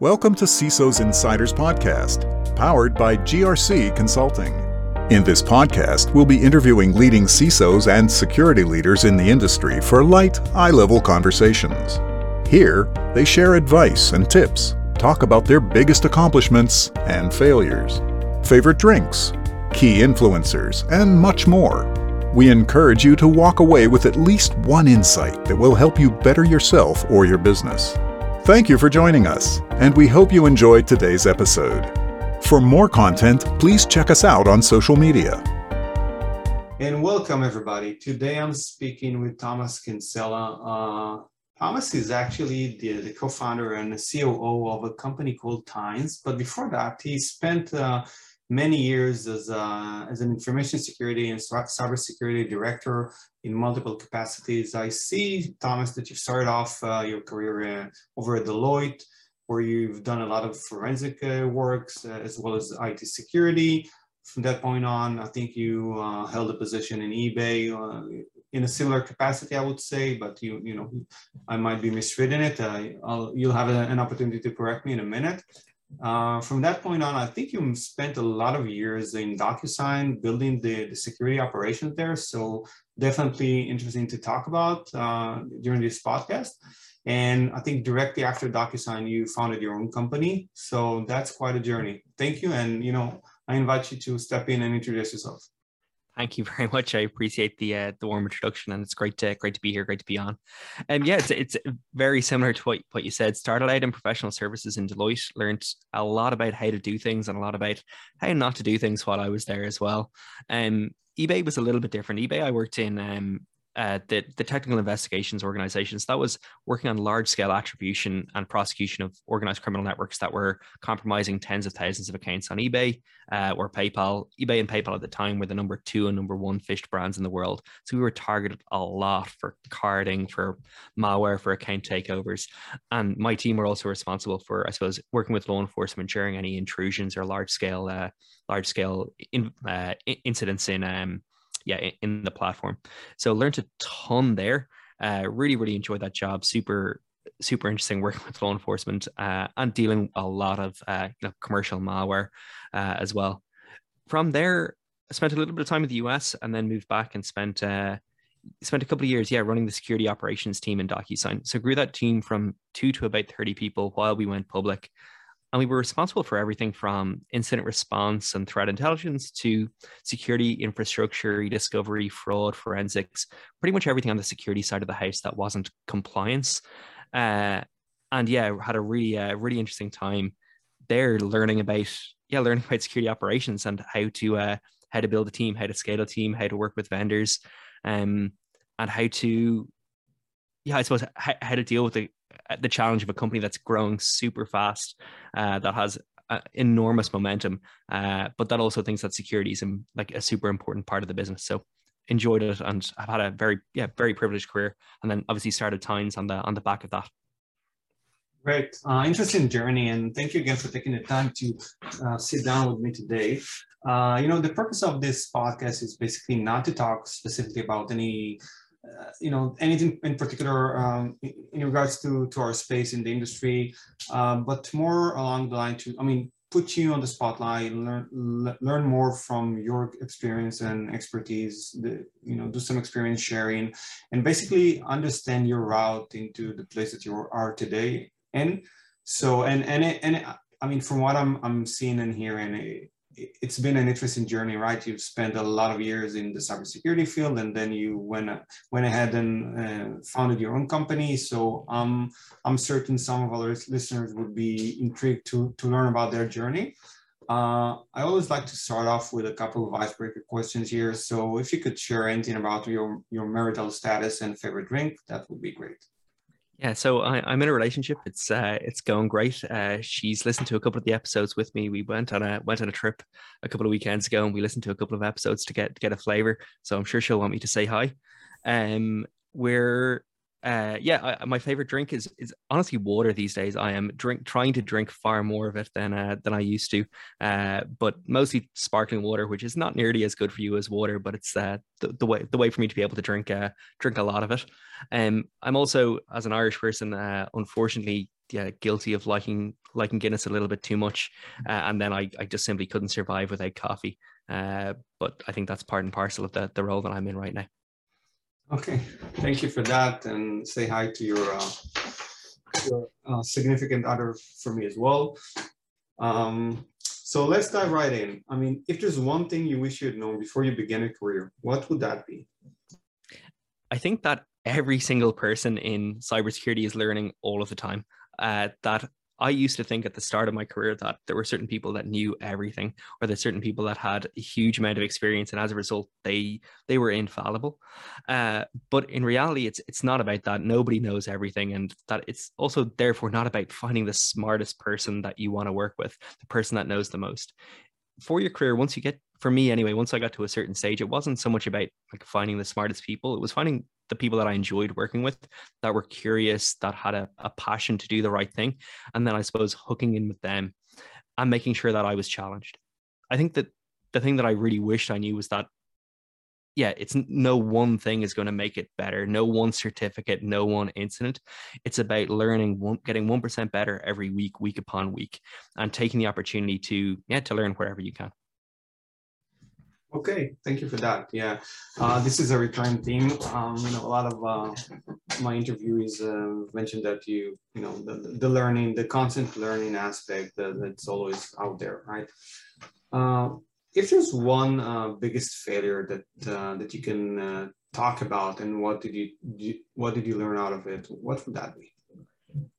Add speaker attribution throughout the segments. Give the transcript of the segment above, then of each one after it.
Speaker 1: Welcome to CISO's Insiders Podcast, powered by GRC Consulting. In this podcast, we'll be interviewing leading CISOs and security leaders in the industry for light, eye level conversations. Here, they share advice and tips, talk about their biggest accomplishments and failures, favorite drinks, key influencers, and much more. We encourage you to walk away with at least one insight that will help you better yourself or your business. Thank you for joining us, and we hope you enjoyed today's episode. For more content, please check us out on social media.
Speaker 2: And welcome, everybody. Today I'm speaking with Thomas Kinsella. Uh, Thomas is actually the, the co founder and the COO of a company called Tines. But before that, he spent uh, many years as, a, as an information security and cybersecurity director in multiple capacities. I see, Thomas, that you started off uh, your career uh, over at Deloitte, where you've done a lot of forensic uh, works uh, as well as IT security. From that point on, I think you uh, held a position in eBay uh, in a similar capacity, I would say, but you, you know, I might be misreading it. you'll have a, an opportunity to correct me in a minute. Uh, from that point on, I think you spent a lot of years in DocuSign building the, the security operations there. So definitely interesting to talk about uh, during this podcast. And I think directly after DocuSign, you founded your own company. So that's quite a journey. Thank you. And, you know, I invite you to step in and introduce yourself.
Speaker 3: Thank you very much. I appreciate the uh, the warm introduction, and it's great to great to be here, great to be on. And um, yeah, it's it's very similar to what, what you said. Started out in professional services in Deloitte, learned a lot about how to do things and a lot about how not to do things while I was there as well. Um, eBay was a little bit different. eBay, I worked in um, uh, the, the technical investigations organizations that was working on large scale attribution and prosecution of organized criminal networks that were compromising tens of thousands of accounts on eBay uh, or PayPal. eBay and PayPal at the time were the number two and number one phished brands in the world. So we were targeted a lot for carding, for malware, for account takeovers. And my team were also responsible for, I suppose, working with law enforcement during any intrusions or large scale, uh, large scale in, uh, incidents in um, yeah in the platform. So learned a ton there. Uh, really really enjoyed that job. Super super interesting working with law enforcement uh, and dealing a lot of uh, you know, commercial malware uh, as well. From there, I spent a little bit of time in the US and then moved back and spent uh, spent a couple of years, yeah, running the security operations team in DocuSign. So grew that team from two to about 30 people while we went public. And we were responsible for everything from incident response and threat intelligence to security infrastructure, discovery, fraud, forensics, pretty much everything on the security side of the house that wasn't compliance. Uh, and yeah, had a really, uh, really interesting time there learning about, yeah, learning about security operations and how to, uh, how to build a team, how to scale a team, how to work with vendors, um, and how to, yeah, I suppose how, how to deal with the the challenge of a company that's growing super fast, uh, that has uh, enormous momentum, uh, but that also thinks that security is um, like a super important part of the business. So enjoyed it, and I've had a very yeah very privileged career, and then obviously started Tines on the on the back of that.
Speaker 2: Great, uh, interesting journey, and thank you again for taking the time to uh, sit down with me today. Uh, you know, the purpose of this podcast is basically not to talk specifically about any uh, you know anything in particular um, in regards to to our space in the industry, um, but more along the line to I mean put you on the spotlight, learn learn more from your experience and expertise. The, you know, do some experience sharing, and basically understand your route into the place that you are today. And so and and and I mean, from what I'm I'm seeing and hearing, it's been an interesting journey, right? You've spent a lot of years in the cybersecurity field, and then you went went ahead and uh, founded your own company. So um, I'm certain some of our listeners would be intrigued to to learn about their journey. Uh, I always like to start off with a couple of icebreaker questions here. So if you could share anything about your your marital status and favorite drink, that would be great.
Speaker 3: Yeah, so I, am in a relationship. It's uh, it's going great. Uh, she's listened to a couple of the episodes with me. We went on a went on a trip a couple of weekends ago, and we listened to a couple of episodes to get to get a flavor. So I'm sure she'll want me to say hi. Um, we're uh, yeah, I, my favorite drink is is honestly water these days. I am drink trying to drink far more of it than uh, than I used to, uh, but mostly sparkling water, which is not nearly as good for you as water, but it's uh, the, the way the way for me to be able to drink uh, drink a lot of it. Um, I'm also as an Irish person, uh, unfortunately, yeah guilty of liking liking Guinness a little bit too much, and then I, I just simply couldn't survive without coffee. But I think that's part and parcel of the the role that I'm in right now.
Speaker 2: Okay, thank you for that, and say hi to your uh, your uh, significant other for me as well. Um, so let's dive right in. I mean, if there's one thing you wish you had known before you began a career, what would that be?
Speaker 3: I think that every single person in cybersecurity is learning all of the time. Uh, that I used to think at the start of my career that there were certain people that knew everything, or that certain people that had a huge amount of experience, and as a result, they they were infallible. Uh, but in reality, it's it's not about that. Nobody knows everything, and that it's also therefore not about finding the smartest person that you want to work with, the person that knows the most. For your career, once you get for me anyway, once I got to a certain stage, it wasn't so much about like finding the smartest people. It was finding the people that I enjoyed working with that were curious, that had a, a passion to do the right thing. And then I suppose hooking in with them and making sure that I was challenged. I think that the thing that I really wished I knew was that yeah, it's no one thing is going to make it better. No one certificate, no one incident. It's about learning, getting one percent better every week, week upon week, and taking the opportunity to yeah to learn wherever you can.
Speaker 2: Okay, thank you for that. Yeah, uh, this is a recurring theme. Um, you know, a lot of uh, my interviewees uh, mentioned that you, you know, the, the learning, the constant learning aspect that, that's always out there, right? Uh, if there's one uh, biggest failure that uh, that you can talk about, and what did you, what did you learn out of it? What would that be?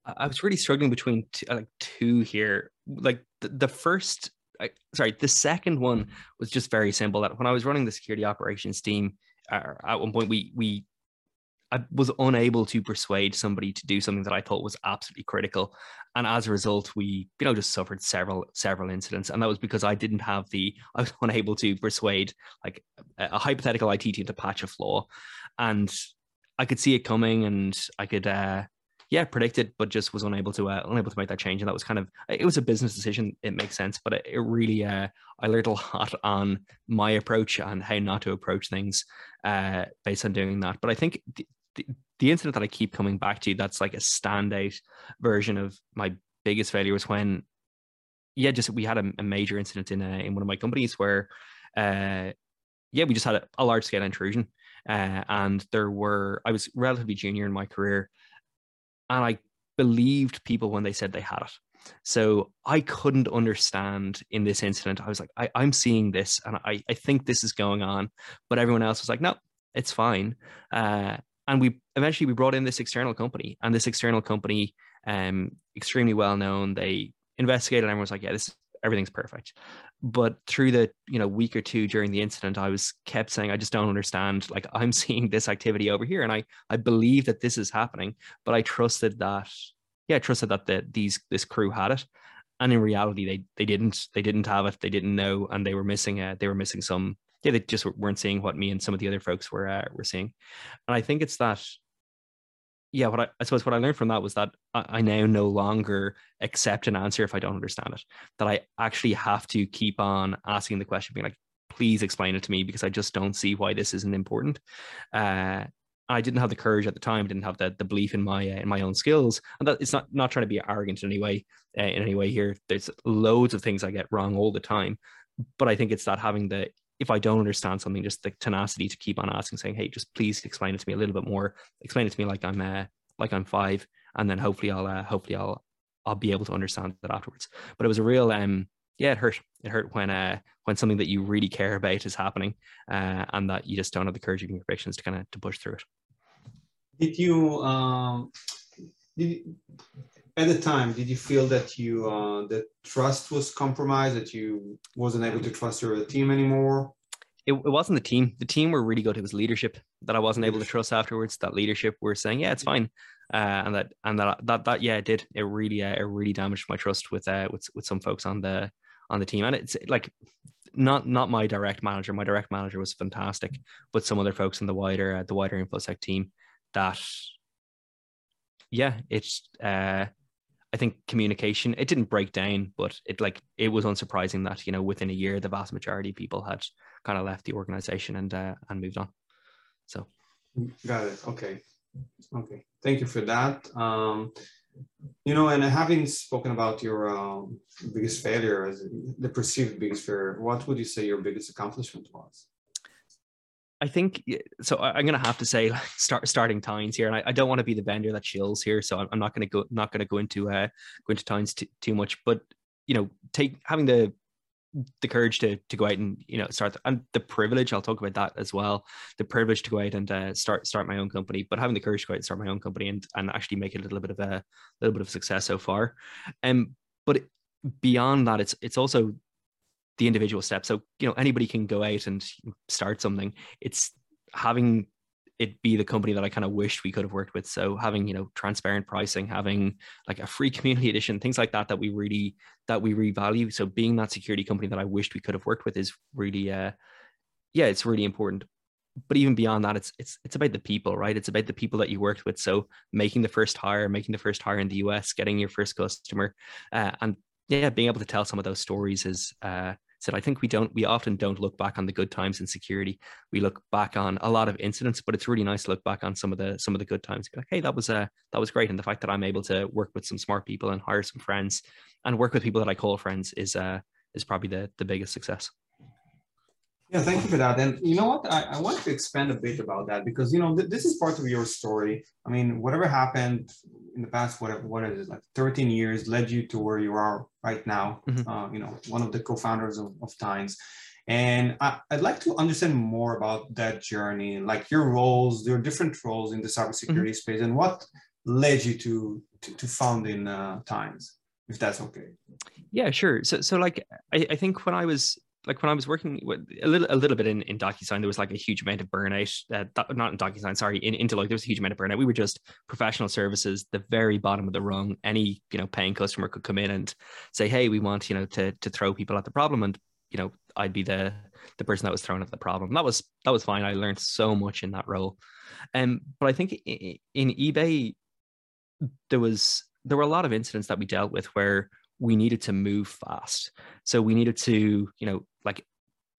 Speaker 3: I was really struggling between like two here. Like the first I, sorry, the second one was just very simple. That when I was running the security operations team, uh, at one point we we I was unable to persuade somebody to do something that I thought was absolutely critical, and as a result, we you know just suffered several several incidents, and that was because I didn't have the I was unable to persuade like a, a hypothetical IT team to patch a flaw, and I could see it coming, and I could uh, yeah, predicted, but just was unable to uh, unable to make that change. And that was kind of it was a business decision. It makes sense, but it, it really uh, I learned a lot on my approach and how not to approach things uh, based on doing that. But I think the, the, the incident that I keep coming back to that's like a standout version of my biggest failure was when yeah, just we had a, a major incident in a, in one of my companies where uh, yeah, we just had a, a large scale intrusion. Uh, and there were I was relatively junior in my career and I believed people when they said they had it. So I couldn't understand in this incident. I was like, I, am seeing this and I, I think this is going on. But everyone else was like, no, it's fine. Uh, and we eventually we brought in this external company and this external company, um, extremely well known. They investigated and everyone was like, yeah, this everything's perfect. But through the you know week or two during the incident, I was kept saying, I just don't understand. Like I'm seeing this activity over here, and I I believe that this is happening, but I trusted that yeah, I trusted that the these this crew had it. And in reality, they they didn't. They didn't have it. They didn't know, and they were missing. Uh, they were missing some. Yeah, they just weren't seeing what me and some of the other folks were uh, were seeing. And I think it's that yeah, what I, I, suppose what I learned from that was that I, I, now no longer accept an answer if I don't understand it. That I actually have to keep on asking the question, being like, please explain it to me because I just don't see why this isn't important. Uh, I didn't have the courage at the time. I didn't have the, the belief in my uh, in my own skills, and that it's not not trying to be arrogant in any way. Uh, in any way here, there's loads of things I get wrong all the time, but I think it's that having the if I don't understand something, just the tenacity to keep on asking, saying, "Hey, just please explain it to me a little bit more. Explain it to me like I'm uh, like I'm five, and then hopefully I'll uh, hopefully I'll I'll be able to understand that afterwards." But it was a real um yeah, it hurt. It hurt when uh when something that you really care about is happening, uh, and that you just don't have the courage of your convictions to kind of to push through it.
Speaker 2: Did you um did you, at the time did you feel that you uh, that trust was compromised that you wasn't able to trust your team anymore?
Speaker 3: It, it wasn't the team. The team were really good. It was leadership that i wasn't able to trust afterwards. That leadership were saying yeah it's fine. Uh, and that and that that that yeah it did. It really uh, it really damaged my trust with uh with with some folks on the on the team. And it's like not not my direct manager. My direct manager was fantastic but some other folks in the wider uh, the wider infosec team that yeah it's uh I think communication it didn't break down, but it like it was unsurprising that you know within a year the vast majority of people had kind of left the organization and uh, and moved on. So,
Speaker 2: got it. Okay, okay. Thank you for that. Um, you know, and having spoken about your um, biggest failure as the perceived biggest failure, what would you say your biggest accomplishment was?
Speaker 3: I think so. I'm gonna have to say like, start starting Tines here, and I, I don't want to be the vendor that chills here, so I'm, I'm not gonna go not gonna go into uh go into Tines t- too much. But you know, take having the the courage to to go out and you know start and the privilege I'll talk about that as well the privilege to go out and uh, start start my own company but having the courage to go out and start my own company and and actually make it a little bit of a little bit of success so far um but beyond that it's it's also the individual steps so you know anybody can go out and start something it's having it be the company that I kind of wished we could have worked with. So having you know transparent pricing, having like a free community edition, things like that that we really that we revalue. So being that security company that I wished we could have worked with is really uh yeah, it's really important. But even beyond that, it's it's it's about the people, right? It's about the people that you worked with. So making the first hire, making the first hire in the US, getting your first customer, uh, and yeah, being able to tell some of those stories is uh, said, I think we don't, we often don't look back on the good times in security. We look back on a lot of incidents, but it's really nice to look back on some of the some of the good times. Be like, hey, that was uh, that was great, and the fact that I'm able to work with some smart people and hire some friends and work with people that I call friends is uh is probably the the biggest success.
Speaker 2: Yeah, thank you for that. And you know what? I, I want to expand a bit about that because you know th- this is part of your story. I mean, whatever happened in the past, whatever what is it like 13 years led you to where you are right now. Mm-hmm. Uh, you know, one of the co-founders of, of. And I, would like to understand more about that journey, like your roles, your different roles in the cybersecurity mm-hmm. space, and what led you to to, to founding uh, Tines, if that's okay.
Speaker 3: Yeah, sure. So, so like I, I think when I was like when I was working with a little a little bit in, in DocuSign, there was like a huge amount of burnout. Uh, not in DocuSign, sorry, in like there was a huge amount of burnout. We were just professional services, the very bottom of the rung. Any you know paying customer could come in and say, hey, we want you know to to throw people at the problem, and you know I'd be the the person that was thrown at the problem. That was that was fine. I learned so much in that role. Um, but I think in, in eBay there was there were a lot of incidents that we dealt with where we needed to move fast. So we needed to, you know, like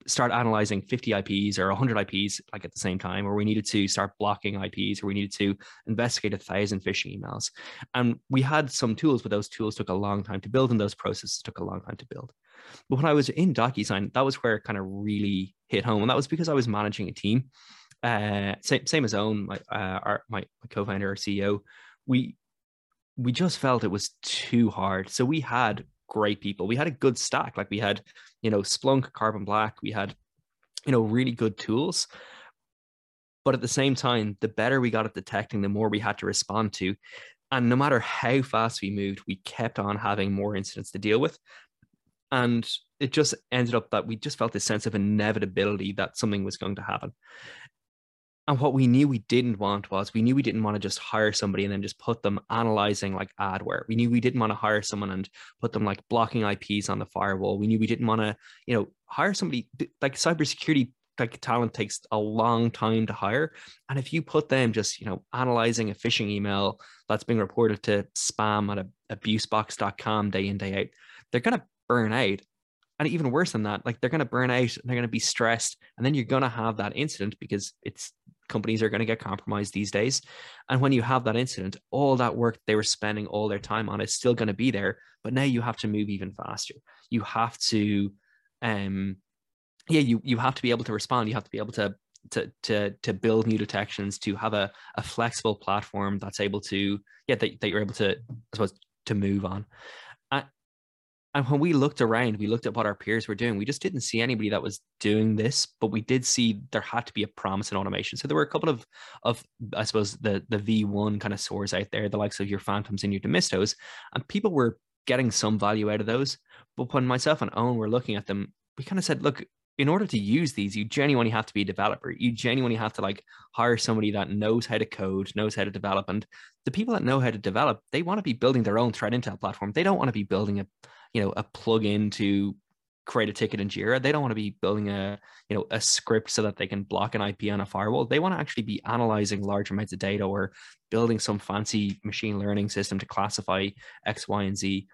Speaker 3: start analyzing 50 IPs or 100 IPs like at the same time, or we needed to start blocking IPs, or we needed to investigate a thousand phishing emails. And we had some tools, but those tools took a long time to build, and those processes took a long time to build. But when I was in DocuSign, that was where it kind of really hit home, and that was because I was managing a team. Uh, same, same as own my, uh, our, my, my co-founder, our CEO. We we just felt it was too hard. So we had great people. We had a good stack. Like we had, you know, Splunk, Carbon Black. We had, you know, really good tools. But at the same time, the better we got at detecting, the more we had to respond to. And no matter how fast we moved, we kept on having more incidents to deal with. And it just ended up that we just felt this sense of inevitability that something was going to happen. And what we knew we didn't want was we knew we didn't want to just hire somebody and then just put them analyzing like adware. We knew we didn't want to hire someone and put them like blocking IPs on the firewall. We knew we didn't want to, you know, hire somebody like cybersecurity like talent takes a long time to hire. And if you put them just, you know, analyzing a phishing email that's being reported to spam at abusebox.com day in, day out, they're going to burn out and even worse than that like they're going to burn out and they're going to be stressed and then you're going to have that incident because it's companies are going to get compromised these days. And when you have that incident, all that work they were spending all their time on is still going to be there. But now you have to move even faster. You have to, um, yeah, you you have to be able to respond. You have to be able to to to to build new detections. To have a a flexible platform that's able to yeah that, that you're able to I suppose to move on. And when we looked around, we looked at what our peers were doing. We just didn't see anybody that was doing this, but we did see there had to be a promise in automation. So there were a couple of, of I suppose, the the V1 kind of SOARs out there, the likes of your Phantoms and your Demistos, and people were getting some value out of those. But when myself and Eoin were looking at them, we kind of said, look, in order to use these, you genuinely have to be a developer. You genuinely have to like hire somebody that knows how to code, knows how to develop. And the people that know how to develop, they want to be building their own threat intel platform. They don't want to be building a you know a plug-in to create a ticket in Jira. They don't want to be building a you know a script so that they can block an IP on a firewall. They want to actually be analyzing large amounts of data or building some fancy machine learning system to classify X, Y, and Z.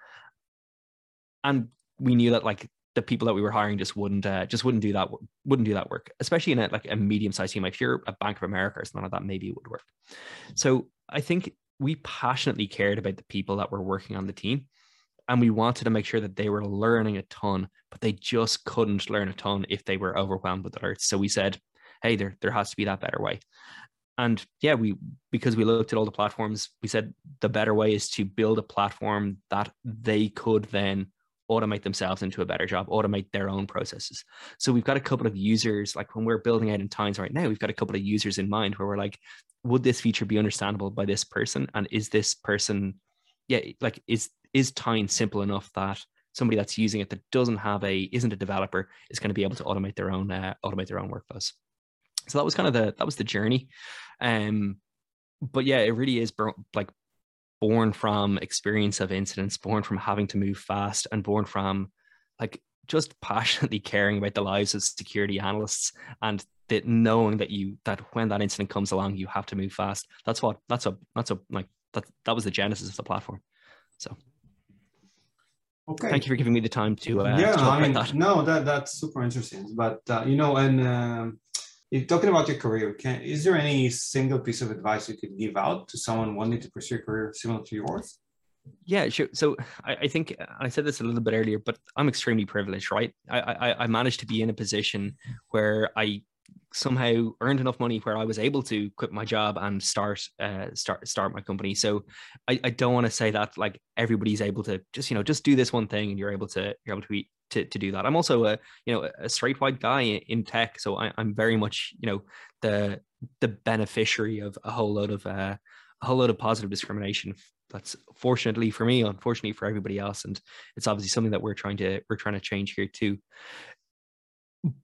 Speaker 3: And we knew that like the people that we were hiring just wouldn't uh, just wouldn't do that wouldn't do that work, especially in a, like a medium sized team. Like if you're a Bank of America or something like that, maybe it would work. So I think we passionately cared about the people that were working on the team and we wanted to make sure that they were learning a ton but they just couldn't learn a ton if they were overwhelmed with alerts so we said hey there there has to be that better way. And yeah we because we looked at all the platforms we said the better way is to build a platform that they could then automate themselves into a better job automate their own processes. So we've got a couple of users like when we're building out in Tines right now we've got a couple of users in mind where we're like would this feature be understandable by this person? And is this person yeah like is is Tines simple enough that somebody that's using it that doesn't have a isn't a developer is going to be able to automate their own uh, automate their own workflows? So that was kind of the that was the journey. Um but yeah it really is like born from experience of incidents born from having to move fast and born from like just passionately caring about the lives of security analysts and that knowing that you that when that incident comes along you have to move fast. That's what that's a that's a like that that was the genesis of the platform so okay thank you for giving me the time to uh,
Speaker 2: yeah
Speaker 3: to
Speaker 2: i mean that. no that that's super interesting but uh, you know and um, talking about your career, can, is there any single piece of advice you could give out to someone wanting to pursue a career similar to yours?
Speaker 3: Yeah, sure. So I, I, think I said this a little bit earlier, but I'm extremely privileged, right? I, I, I managed to be in a position where I somehow earned enough money where I was able to quit my job and start uh, start start my company. So I, I don't want to say that like everybody's able to just you know just do this one thing and you're able to you're able to eat to, to do that. I'm also a you know a straight white guy in tech, so I, am very much you know the the beneficiary of a whole lot of uh, a whole lot of positive discrimination. That's fortunately for me, unfortunately for everybody else, and it's obviously something that we're trying to we're trying to change here too.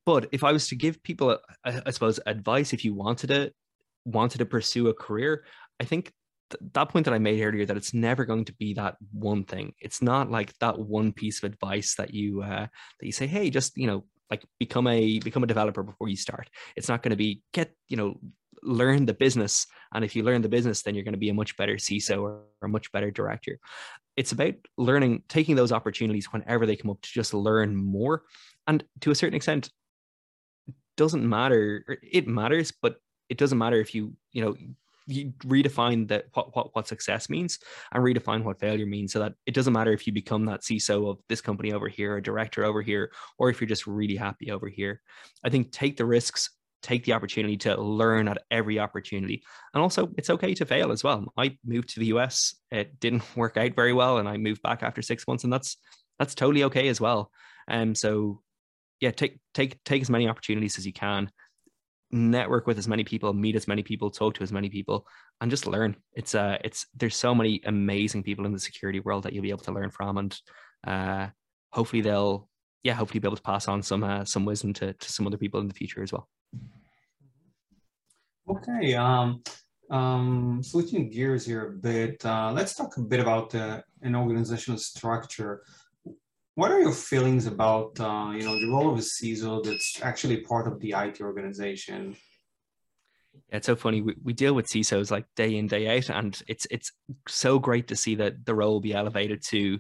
Speaker 3: But if I was to give people, I suppose, advice if you wanted to wanted to pursue a career, I think that point that I made earlier that it's never going to be that one thing. It's not like that one piece of advice that you uh, that you say, hey, just you know, like become a become a developer before you start. It's not going to be get you know learn the business, and if you learn the business, then you're going to be a much better CISO or, or a much better director. It's about learning, taking those opportunities whenever they come up to just learn more, and to a certain extent, doesn't matter. It matters, but it doesn't matter if you you know you redefine that what, what what success means and redefine what failure means so that it doesn't matter if you become that CISO of this company over here, a director over here, or if you're just really happy over here. I think take the risks, take the opportunity to learn at every opportunity. And also it's okay to fail as well. I moved to the US, it didn't work out very well, and I moved back after six months, and that's that's totally okay as well. And um, so yeah, take take take as many opportunities as you can network with as many people, meet as many people, talk to as many people, and just learn. It's uh, it's there's so many amazing people in the security world that you'll be able to learn from, and uh, hopefully they'll, yeah, hopefully be able to pass on some uh, some wisdom to to some other people in the future as well.
Speaker 2: Okay. Um, um, switching gears here a bit, uh, let's talk a bit about uh, an organizational structure what are your feelings about uh, you know the role of a CISO that's actually part of the IT organization?
Speaker 3: It's so funny. We, we deal with CISOs like day in day out, and it's it's so great to see that the role be elevated to,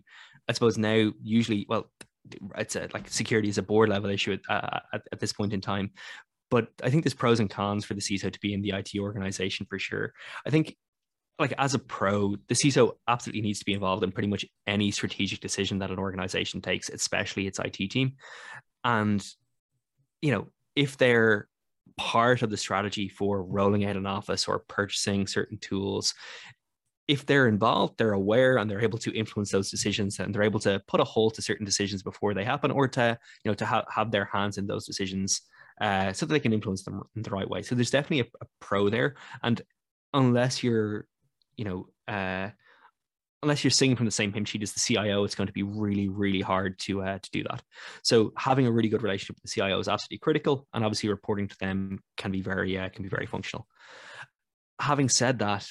Speaker 3: I suppose now usually well, it's a, like security is a board level issue at, at, at this point in time, but I think there's pros and cons for the CISO to be in the IT organization for sure. I think like as a pro, the CISO absolutely needs to be involved in pretty much any strategic decision that an organization takes, especially its IT team. And, you know, if they're part of the strategy for rolling out an office or purchasing certain tools, if they're involved, they're aware and they're able to influence those decisions and they're able to put a halt to certain decisions before they happen or to, you know, to ha- have their hands in those decisions uh, so that they can influence them in the right way. So there's definitely a, a pro there. And unless you're you know, uh, unless you're singing from the same hymn sheet as the CIO, it's going to be really, really hard to uh, to do that. So having a really good relationship with the CIO is absolutely critical, and obviously reporting to them can be very uh, can be very functional. Having said that,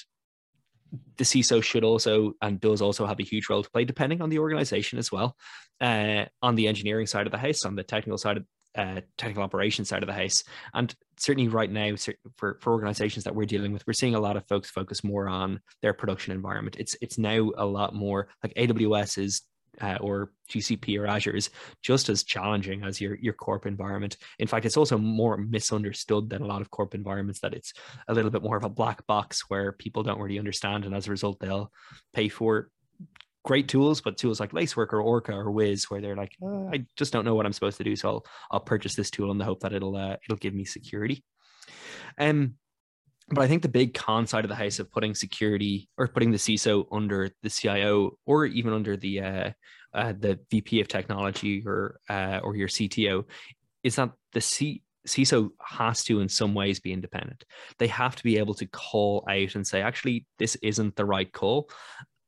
Speaker 3: the CISO should also and does also have a huge role to play, depending on the organization as well. Uh, on the engineering side of the house, on the technical side of uh, technical operations side of the house. And certainly right now, for, for organizations that we're dealing with, we're seeing a lot of folks focus more on their production environment. It's it's now a lot more like AWS is uh, or GCP or Azure is just as challenging as your your corp environment. In fact, it's also more misunderstood than a lot of corp environments that it's a little bit more of a black box where people don't really understand, and as a result, they'll pay for great tools, but tools like Lacework or Orca or Wiz, where they're like, oh, I just don't know what I'm supposed to do, so I'll I'll purchase this tool in the hope that it'll uh, it'll give me security. Um, but I think the big con side of the house of putting security or putting the CISO under the CIO or even under the uh, uh, the VP of technology or uh, or your CTO is that the C- CISO has to, in some ways, be independent. They have to be able to call out and say, actually, this isn't the right call.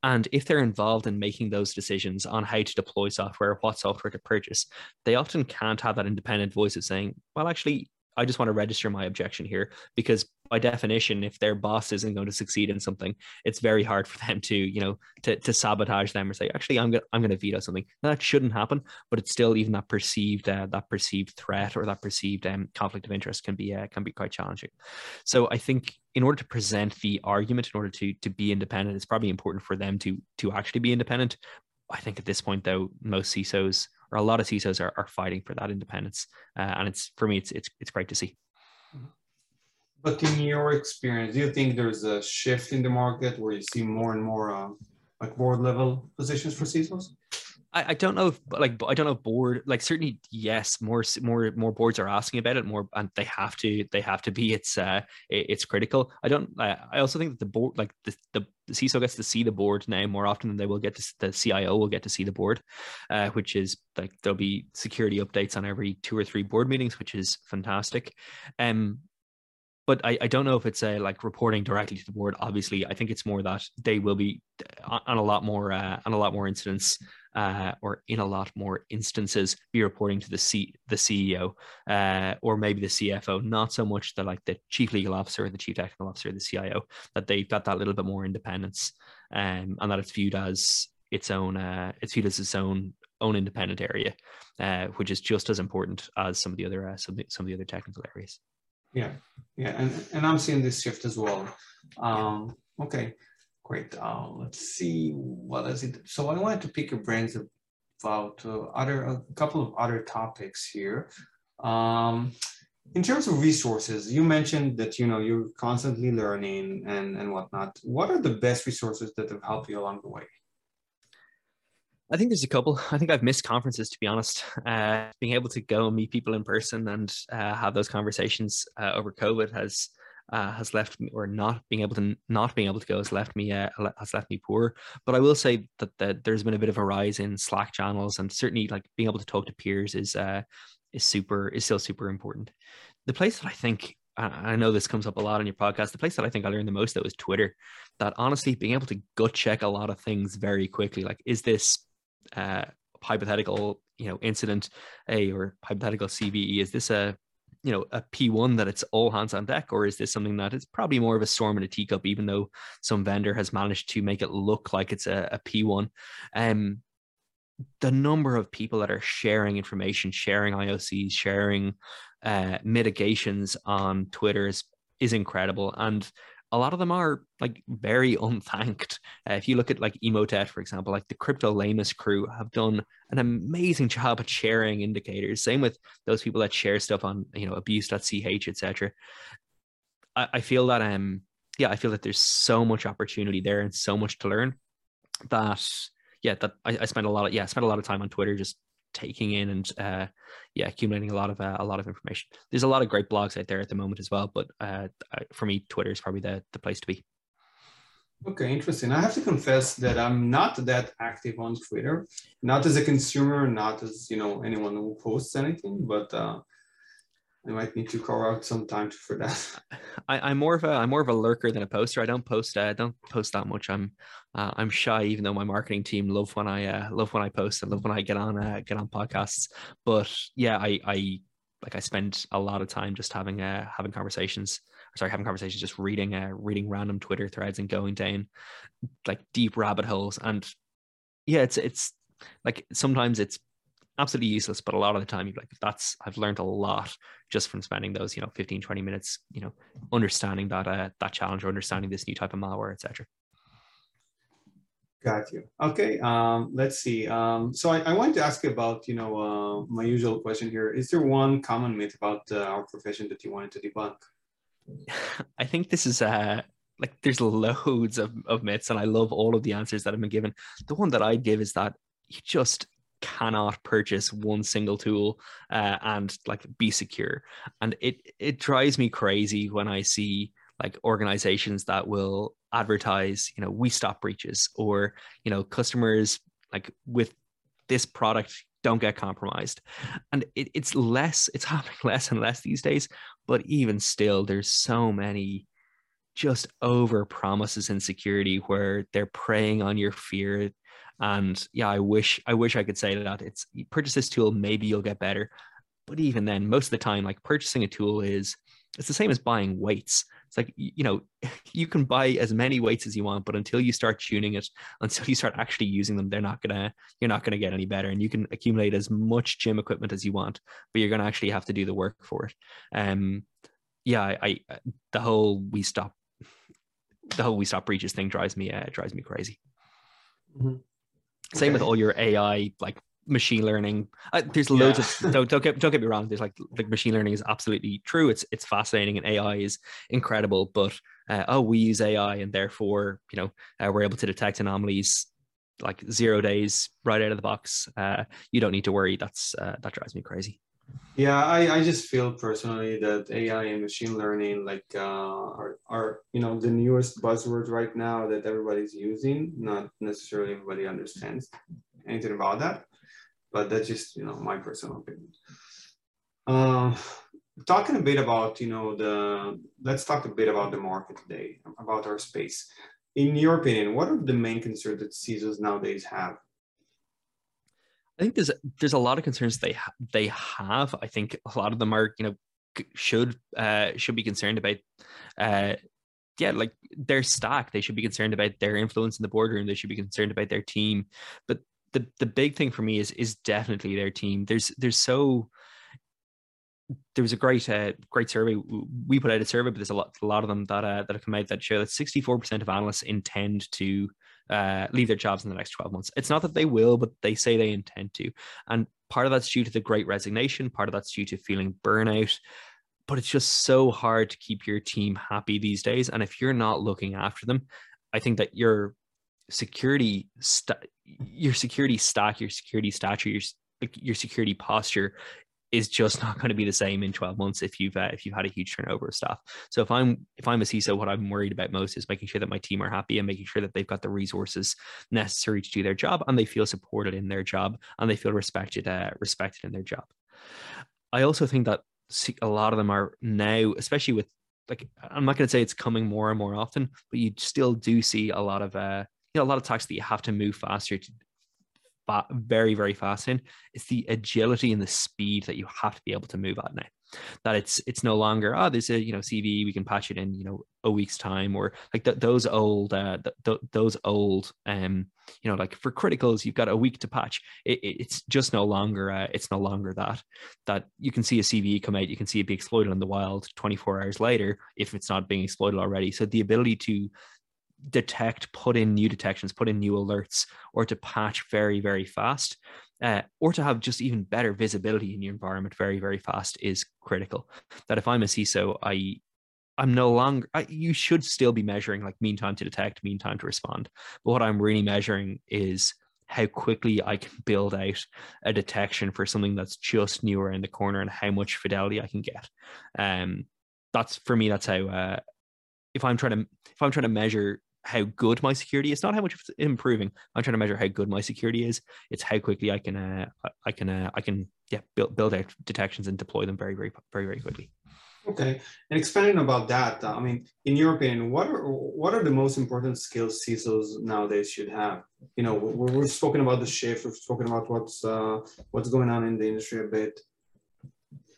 Speaker 3: And if they're involved in making those decisions on how to deploy software, what software to purchase, they often can't have that independent voice of saying, well, actually, I just want to register my objection here because by definition, if their boss isn't going to succeed in something, it's very hard for them to, you know, to, to sabotage them or say, actually, I'm gonna I'm going to veto something. that shouldn't happen, but it's still even that perceived uh, that perceived threat or that perceived um, conflict of interest can be uh, can be quite challenging. So I think in order to present the argument, in order to to be independent, it's probably important for them to to actually be independent. I think at this point, though, most CISOs or a lot of CISOs are, are fighting for that independence, uh, and it's for me, it's it's it's great to see.
Speaker 2: But in your experience, do you think there's a shift in the market where you see more and more uh, like board level positions for CISOs?
Speaker 3: I, I don't know if like I don't know board like certainly yes more more more boards are asking about it more and they have to they have to be it's uh it's critical I don't I, I also think that the board like the, the the CISO gets to see the board now more often than they will get to the CIO will get to see the board, uh, which is like there'll be security updates on every two or three board meetings, which is fantastic. Um, but I, I don't know if it's a like reporting directly to the board. Obviously, I think it's more that they will be on a lot more uh, on a lot more incidents uh, or in a lot more instances be reporting to the C the CEO uh, or maybe the CFO, not so much the like the chief legal officer, the chief technical officer, the CIO, that they've got that little bit more independence um, and that it's viewed as its own uh, it's viewed as its own own independent area, uh, which is just as important as some of the other uh, some, some of the other technical areas.
Speaker 2: Yeah, yeah, and and I'm seeing this shift as well. Um, okay, Great. Uh, let's see what is it. So I wanted to pick your brains about uh, other a couple of other topics here. Um, in terms of resources, you mentioned that you know you're constantly learning and and whatnot. What are the best resources that have helped you along the way?
Speaker 3: I think there's a couple. I think I've missed conferences to be honest. Uh, being able to go and meet people in person and uh, have those conversations uh, over COVID has uh, has left me, or not being able to not being able to go has left me uh, has left me poor. But I will say that, that there's been a bit of a rise in Slack channels, and certainly like being able to talk to peers is uh, is super is still super important. The place that I think I know this comes up a lot on your podcast. The place that I think I learned the most though is Twitter. That honestly, being able to gut check a lot of things very quickly, like is this uh, hypothetical, you know, incident A or hypothetical CVE? Is this a you know a P1 that it's all hands on deck, or is this something that is probably more of a storm in a teacup, even though some vendor has managed to make it look like it's a a P1? Um, the number of people that are sharing information, sharing IOCs, sharing uh, mitigations on Twitter is, is incredible, and a lot of them are like very unthanked. Uh, if you look at like Emotet, for example, like the Cryptolaemus crew have done an amazing job at sharing indicators. Same with those people that share stuff on, you know, abuse.ch, etc. I, I feel that um yeah, I feel that there's so much opportunity there and so much to learn that yeah, that I, I spent a lot of yeah, I spent a lot of time on Twitter just taking in and uh, yeah, accumulating a lot of uh, a lot of information. There's a lot of great blogs out there at the moment as well, but uh, for me, Twitter is probably the the place to be.
Speaker 2: Okay, interesting. I have to confess that I'm not that active on Twitter, not as a consumer, not as you know anyone who posts anything, but uh, I might need to carve out some time for that.
Speaker 3: I, am more of a I'm more of a lurker than a poster. I don't post uh, don't post that much. I'm uh, I'm shy, even though my marketing team love when I uh, love when I post and love when I get on uh, get on podcasts. But yeah, I I like I spend a lot of time just having uh having conversations. Sorry, having conversations, just reading uh reading random Twitter threads and going down like deep rabbit holes. And yeah, it's it's like sometimes it's absolutely useless but a lot of the time you're like that's i've learned a lot just from spending those you know 15 20 minutes you know understanding that uh, that challenge or understanding this new type of malware etc
Speaker 2: Got you. Okay. Um, let's see. Um, so I, I wanted to ask you about, you know, uh, my usual question here. Is there one common myth about uh, our profession that you wanted to debunk?
Speaker 3: I think this is uh like there's loads of, of myths, and I love all of the answers that have been given. The one that I give is that you just cannot purchase one single tool uh, and like be secure. And it it drives me crazy when I see like organizations that will advertise, you know, we stop breaches or, you know, customers like with this product don't get compromised. And it, it's less, it's happening less and less these days. But even still, there's so many just over promises in security where they're preying on your fear. And yeah, I wish I wish I could say that it's purchase this tool, maybe you'll get better. But even then, most of the time, like purchasing a tool is it's the same as buying weights. It's like, you know, you can buy as many weights as you want, but until you start tuning it, until you start actually using them, they're not gonna, you're not gonna get any better. And you can accumulate as much gym equipment as you want, but you're gonna actually have to do the work for it. Um, yeah, I, I the whole we stop, the whole we stop breaches thing drives me, uh, drives me crazy. Mm-hmm. Same okay. with all your AI like machine learning. Uh, there's loads yeah. of don't, don't get don't get me wrong. There's like like machine learning is absolutely true. It's it's fascinating and AI is incredible. But uh, oh, we use AI and therefore you know uh, we're able to detect anomalies like zero days right out of the box. Uh, you don't need to worry. That's uh, that drives me crazy.
Speaker 2: Yeah, I, I just feel personally that AI and machine learning like uh, are, are you know the newest buzzwords right now that everybody's using. Not necessarily everybody understands anything about that but that's just you know my personal opinion. Uh, talking a bit about you know the let's talk a bit about the market today about our space. In your opinion, what are the main concerns that CISOs nowadays have?
Speaker 3: I think there's there's a lot of concerns they ha- they have. I think a lot of them are you know should uh, should be concerned about uh, yeah, like their stack. They should be concerned about their influence in the boardroom. They should be concerned about their team. But the the big thing for me is is definitely their team. There's there's so there was a great uh, great survey we put out a survey, but there's a lot a lot of them that uh, that have come out that show that 64% of analysts intend to uh, leave their jobs in the next 12 months. It's not that they will, but they say they intend to, and part of that's due to the Great Resignation, part of that's due to feeling burnout. But it's just so hard to keep your team happy these days, and if you're not looking after them, I think that you're security st- your security stack your security stature your your security posture is just not going to be the same in 12 months if you've uh, if you've had a huge turnover of staff. So if I'm if I'm a CISO, what I'm worried about most is making sure that my team are happy and making sure that they've got the resources necessary to do their job and they feel supported in their job and they feel respected uh, respected in their job. I also think that a lot of them are now, especially with like I'm not going to say it's coming more and more often, but you still do see a lot of uh, you know a lot of talks that you have to move faster to very very fast in it's the agility and the speed that you have to be able to move at now that it's it's no longer oh there's a you know CVE we can patch it in you know a week's time or like th- those old uh th- th- those old um you know like for criticals you've got a week to patch it, it's just no longer uh, it's no longer that that you can see a CVE come out you can see it be exploited in the wild 24 hours later if it's not being exploited already. So the ability to detect, put in new detections, put in new alerts, or to patch very, very fast, uh, or to have just even better visibility in your environment very, very fast is critical. That if I'm a CISO, I I'm no longer, I, you should still be measuring like mean time to detect, mean time to respond. But what I'm really measuring is how quickly I can build out a detection for something that's just new around the corner and how much fidelity I can get. Um, that's for me, that's how, uh, if I'm trying to, if I'm trying to measure how good my security is not how much it's improving i'm trying to measure how good my security is it's how quickly i can uh, i can uh, i can yeah build, build out detections and deploy them very very very very quickly.
Speaker 2: Okay and expanding about that i mean in your opinion what are what are the most important skills cisos nowadays should have? You know we we've spoken about the shift we've spoken about what's uh, what's going on in the industry a bit.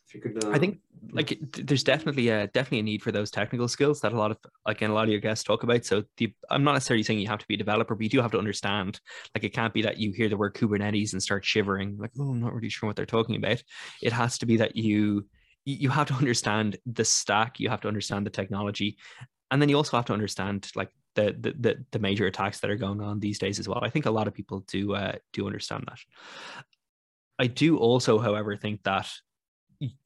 Speaker 3: If you could uh, i think like there's definitely a definitely a need for those technical skills that a lot of again a lot of your guests talk about so the i'm not necessarily saying you have to be a developer but you do have to understand like it can't be that you hear the word kubernetes and start shivering like oh i'm not really sure what they're talking about it has to be that you you have to understand the stack you have to understand the technology and then you also have to understand like the, the the major attacks that are going on these days as well. I think a lot of people do uh, do understand that. I do also, however, think that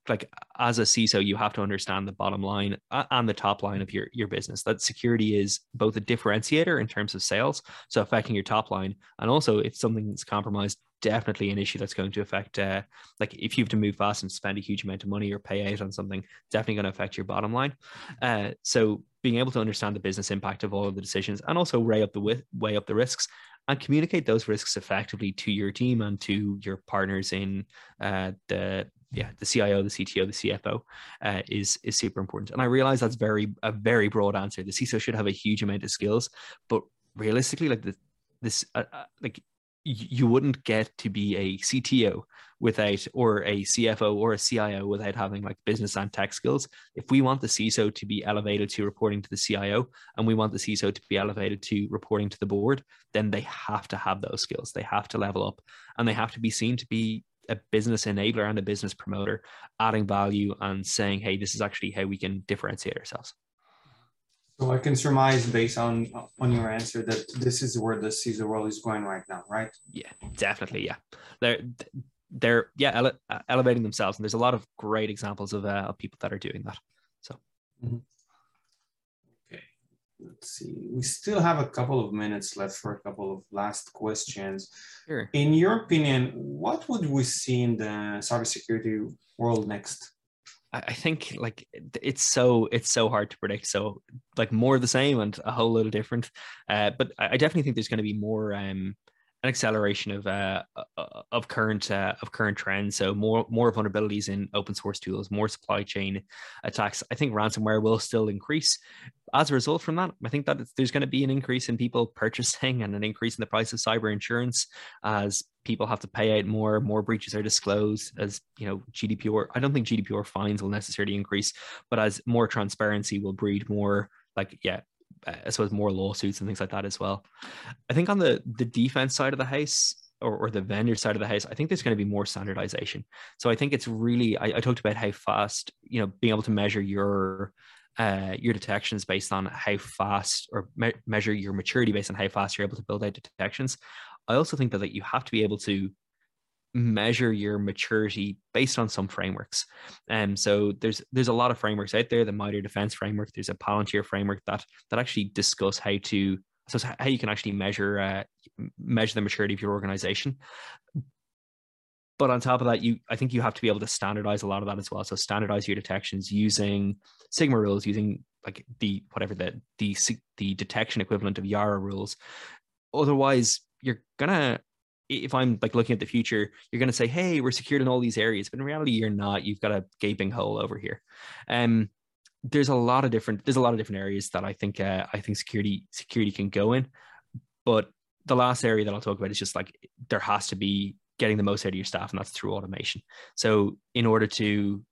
Speaker 3: like as a CISO, you have to understand the bottom line and the top line of your your business. That security is both a differentiator in terms of sales, so affecting your top line, and also if something's compromised, definitely an issue that's going to affect. Uh, like if you have to move fast and spend a huge amount of money or pay out on something, definitely going to affect your bottom line. Uh, so being able to understand the business impact of all of the decisions and also weigh up the weigh up the risks and communicate those risks effectively to your team and to your partners in uh, the yeah the CIO, the CTO, the CFO uh, is is super important. And I realize that's very a very broad answer. The CISO should have a huge amount of skills, but realistically, like the, this uh, uh like you wouldn't get to be a CTO without or a CFO or a CIO without having like business and tech skills. If we want the CISO to be elevated to reporting to the CIO and we want the CISO to be elevated to reporting to the board, then they have to have those skills. They have to level up and they have to be seen to be a business enabler and a business promoter, adding value and saying, hey, this is actually how we can differentiate ourselves.
Speaker 2: So I can surmise based on on your answer that this is where the CISO world is going right now, right?
Speaker 3: Yeah, definitely. Yeah, they're they're yeah ele- elevating themselves, and there's a lot of great examples of uh, of people that are doing that. So. Mm-hmm
Speaker 2: let's see. We still have a couple of minutes left for a couple of last questions.
Speaker 3: Sure.
Speaker 2: In your opinion, what would we see in the cybersecurity world next?
Speaker 3: I think like it's so it's so hard to predict. So like more of the same and a whole little different. Uh, but I definitely think there's going to be more um, an acceleration of uh, uh, of current uh, of current trends. So more more vulnerabilities in open source tools, more supply chain attacks. I think ransomware will still increase. As a result from that, I think that there's going to be an increase in people purchasing and an increase in the price of cyber insurance as people have to pay out more. More breaches are disclosed as you know GDPR. I don't think GDPR fines will necessarily increase, but as more transparency will breed more like yeah I suppose more lawsuits and things like that as well. I think on the the defense side of the house or, or the vendor side of the house, I think there's going to be more standardization. So I think it's really I, I talked about how fast you know being able to measure your uh, your detections based on how fast or me- measure your maturity based on how fast you're able to build out detections. I also think that, that you have to be able to measure your maturity based on some frameworks. And um, so there's there's a lot of frameworks out there. The MITRE Defense framework. There's a Palantir framework that that actually discuss how to so how you can actually measure uh, measure the maturity of your organization. But on top of that, you I think you have to be able to standardize a lot of that as well. So standardize your detections using Sigma rules, using like the whatever the the the detection equivalent of Yara rules. Otherwise, you're gonna if I'm like looking at the future, you're going to say, "Hey, we're secured in all these areas," but in reality, you're not. You've got a gaping hole over here. Um, there's a lot of different. There's a lot of different areas that I think uh, I think security security can go in, but the last area that I'll talk about is just like there has to be getting the most out of your staff, and that's through automation. So, in order to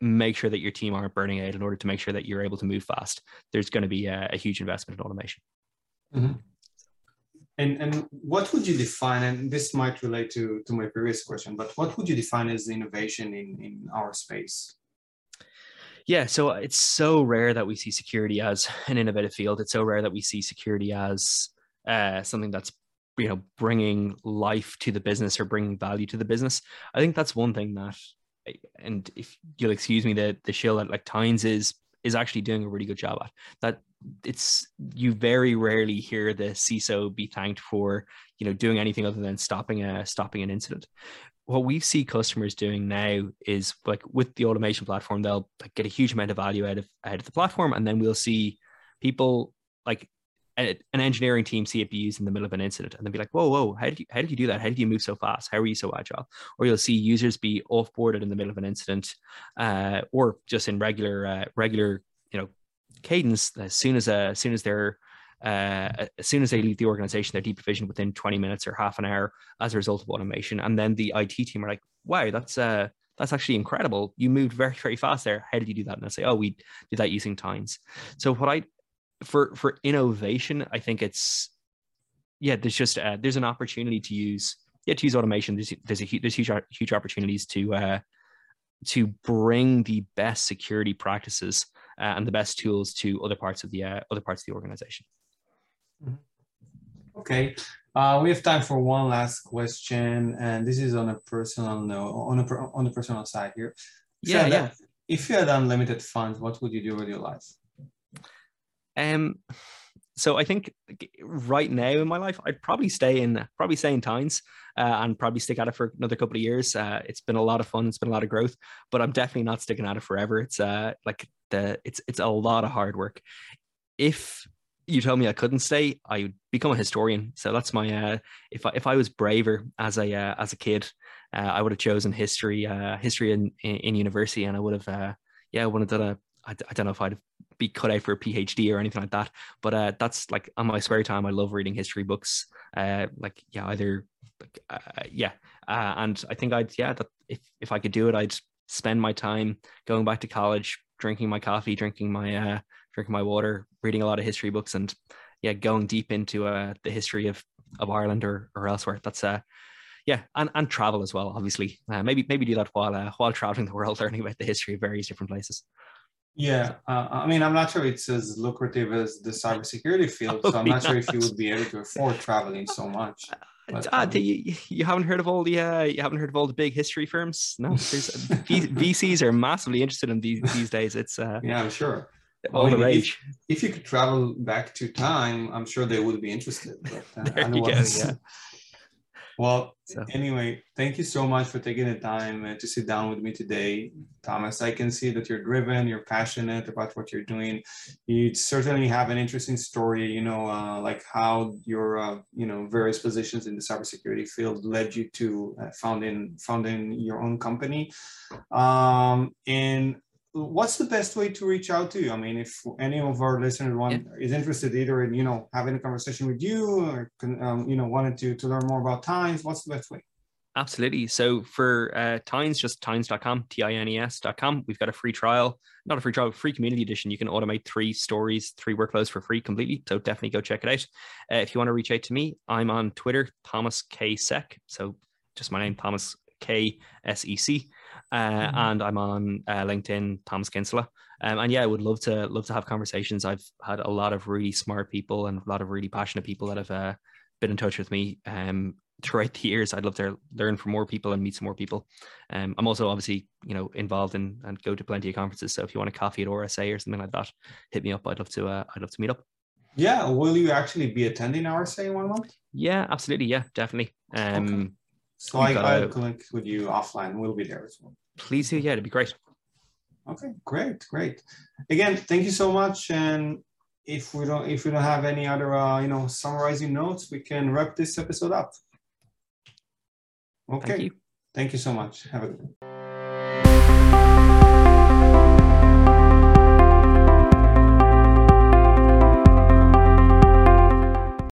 Speaker 3: make sure that your team aren't burning out, in order to make sure that you're able to move fast, there's going to be a, a huge investment in automation.
Speaker 2: Mm-hmm. And, and what would you define, and this might relate to, to my previous question, but what would you define as innovation in, in our space?
Speaker 3: Yeah, so it's so rare that we see security as an innovative field. It's so rare that we see security as uh, something that's you know bringing life to the business or bringing value to the business. I think that's one thing that, and if you'll excuse me, the the shield that like Tines is is actually doing a really good job at that it's you very rarely hear the CISO be thanked for you know doing anything other than stopping a stopping an incident. What we see customers doing now is like with the automation platform, they'll like, get a huge amount of value out of out of the platform, and then we'll see people like an engineering team see it be used in the middle of an incident and then be like, whoa, whoa, how did you how did you do that? How did you move so fast? How are you so agile? Or you'll see users be offboarded in the middle of an incident, uh, or just in regular uh, regular you know cadence as soon as uh, as soon as they're uh, as soon as they leave the organization, they're deprovisioned within 20 minutes or half an hour as a result of automation. And then the IT team are like, wow, that's uh that's actually incredible. You moved very, very fast there. How did you do that? And I say, oh, we did that using Tines. So what I for for innovation, I think it's yeah, there's just uh, there's an opportunity to use yeah to use automation. There's there's a there's huge huge opportunities to uh, to bring the best security practices uh, and the best tools to other parts of the uh, other parts of the organization.
Speaker 2: Okay, uh, we have time for one last question, and this is on a personal note, on a on the personal side here. If
Speaker 3: yeah, yeah.
Speaker 2: If you had unlimited funds, what would you do with your life?
Speaker 3: Um, so I think right now in my life, I'd probably stay in probably stay in Tines uh, and probably stick at it for another couple of years. Uh, it's been a lot of fun. It's been a lot of growth, but I'm definitely not sticking at it forever. It's uh like the it's it's a lot of hard work. If you told me I couldn't stay, I would become a historian. So that's my uh, if I if I was braver as a uh, as a kid, uh, I would have chosen history uh, history in, in, in university, and I would have uh, yeah I would have done a I, I don't know if I'd be cut out for a PhD or anything like that. But uh, that's like on my spare time, I love reading history books. Uh, like yeah, either like, uh, yeah, uh, and I think I'd yeah that if if I could do it, I'd spend my time going back to college, drinking my coffee, drinking my uh, drinking my water, reading a lot of history books, and yeah, going deep into uh, the history of of Ireland or or elsewhere. That's uh yeah, and, and travel as well. Obviously, uh, maybe maybe do that while uh, while traveling the world, learning about the history of various different places.
Speaker 2: Yeah, uh, I mean, I'm not sure it's as lucrative as the cybersecurity field, so I'm not, sure if you would be able to afford traveling so much.
Speaker 3: But, uh, um, you, you haven't heard of all the uh, you haven't heard of all the big history firms? No, VCs are massively interested in these these days. It's uh,
Speaker 2: yeah, I'm sure.
Speaker 3: All I mean, the rage.
Speaker 2: If, if, you could travel back to time, I'm sure they would be interested. But,
Speaker 3: uh, there you go. Yeah.
Speaker 2: Well, so. anyway, thank you so much for taking the time uh, to sit down with me today, Thomas. I can see that you're driven, you're passionate about what you're doing. You certainly have an interesting story, you know, uh, like how your, uh, you know, various positions in the cybersecurity field led you to uh, founding founding your own company. Um, and what's the best way to reach out to you? I mean, if any of our listeners want yeah. is interested either in you know having a conversation with you or um, you know wanted to to learn more about Tines, what's the best way?
Speaker 3: Absolutely. So for uh, Tines, just tines.com, T-I-N-E-S.com. We've got a free trial, not a free trial, free community edition. You can automate three stories, three workflows for free completely. So definitely go check it out. Uh, if you want to reach out to me, I'm on Twitter, Thomas K Sec. So just my name, Thomas K S E C. Uh, mm-hmm. and I'm on uh, LinkedIn, Thomas Kinsella. Um, and yeah, I would love to love to have conversations. I've had a lot of really smart people and a lot of really passionate people that have uh, been in touch with me um, throughout the years. I'd love to learn from more people and meet some more people. Um, I'm also obviously you know involved in and go to plenty of conferences. So if you want a coffee at RSA or something like that, hit me up. I'd love to. Uh, I'd love to meet up.
Speaker 2: Yeah, will you actually be attending RSA in one month?
Speaker 3: Yeah, absolutely. Yeah, definitely. Um, okay.
Speaker 2: So I, I'll connect with you offline. We'll be there as well.
Speaker 3: Please do. Yeah, it'd be great.
Speaker 2: Okay, great, great. Again, thank you so much. And if we don't, if we don't have any other, uh, you know, summarizing notes, we can wrap this episode up. Okay. Thank you, thank you so much. Have a good one.